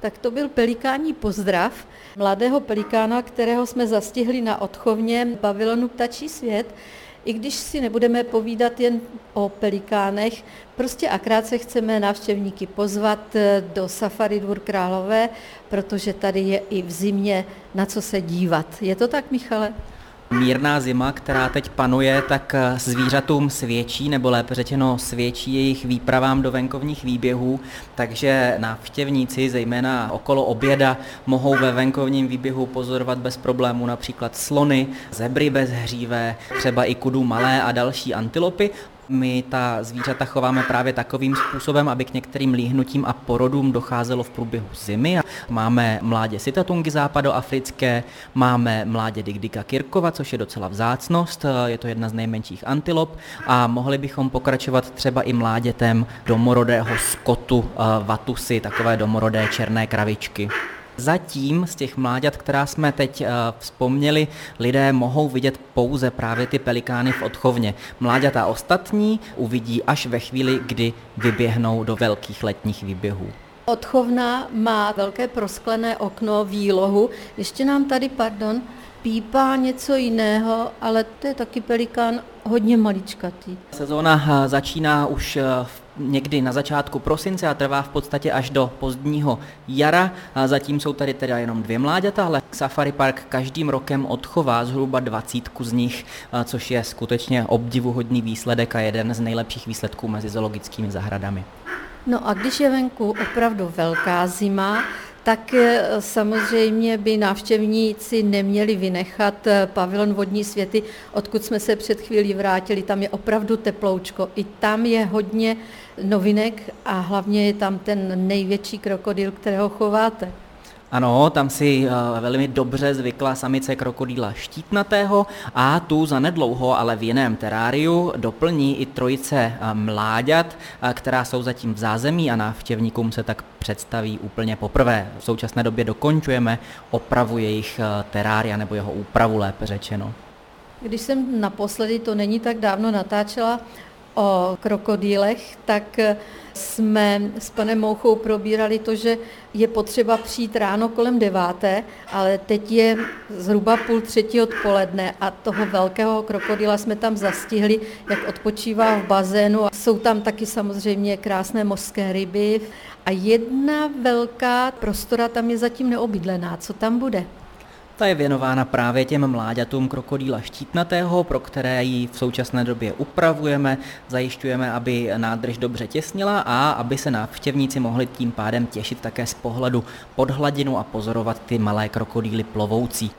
Tak to byl pelikání pozdrav mladého pelikána, kterého jsme zastihli na odchovně pavilonu Ptačí svět. I když si nebudeme povídat jen o pelikánech, prostě akrát se chceme návštěvníky pozvat do Safari Dvůr Králové, protože tady je i v zimě na co se dívat. Je to tak, Michale? Mírná zima, která teď panuje, tak zvířatům svědčí, nebo lépe řečeno svědčí jejich výpravám do venkovních výběhů, takže návštěvníci, zejména okolo oběda, mohou ve venkovním výběhu pozorovat bez problémů například slony, zebry bezhřívé, třeba i kudu malé a další antilopy my ta zvířata chováme právě takovým způsobem, aby k některým líhnutím a porodům docházelo v průběhu zimy. Máme mládě sitatungy západoafrické, máme mládě digdika kirkova, což je docela vzácnost, je to jedna z nejmenších antilop a mohli bychom pokračovat třeba i mládětem domorodého skotu eh, vatusy, takové domorodé černé kravičky. Zatím z těch mláďat, která jsme teď uh, vzpomněli, lidé mohou vidět pouze právě ty pelikány v odchovně. Mláďata ostatní uvidí až ve chvíli, kdy vyběhnou do velkých letních výběhů. Odchovna má velké prosklené okno, výlohu. Ještě nám tady, pardon, pípá něco jiného, ale to je taky pelikán hodně maličkatý. Sezóna eh, začíná už v eh, někdy na začátku prosince a trvá v podstatě až do pozdního jara. A zatím jsou tady teda jenom dvě mláďata, ale Safari Park každým rokem odchová zhruba dvacítku z nich, což je skutečně obdivuhodný výsledek a jeden z nejlepších výsledků mezi zoologickými zahradami. No a když je venku opravdu velká zima, tak eh, samozřejmě by návštěvníci neměli vynechat eh, pavilon vodní světy, odkud jsme se před chvílí vrátili. Tam je opravdu teploučko. I tam je hodně novinek a hlavně je tam ten největší krokodil, kterého chováte. Ano, tam si uh, velmi dobře zvykla samice krokodýla štítnatého a tu zanedlouho, ale v jiném teráriu, doplní i trojice uh, mláďat, uh, která jsou zatím v zázemí a návštěvníkům se tak představí úplně poprvé. V současné době dokončujeme opravu jejich terária nebo jeho úpravu, lépe řečeno. Když jsem naposledy, to není tak dávno, natáčela o krokodýlech, tak jsme s panem Mouchou probírali to, že je potřeba přijít ráno kolem deváté, ale teď je zhruba půl třetí odpoledne a toho velkého krokodýla jsme tam zastihli, jak odpočívá v bazénu. Jsou tam taky samozřejmě krásné mořské ryby a jedna velká prostora tam je zatím neobydlená. Co tam bude? Ta je věnována právě těm mláďatům krokodýla štítnatého, pro které ji v současné době upravujeme, zajišťujeme, aby nádrž dobře těsnila a aby se návštěvníci mohli tím pádem těšit také z pohledu pod hladinu a pozorovat ty malé krokodýly plovoucí.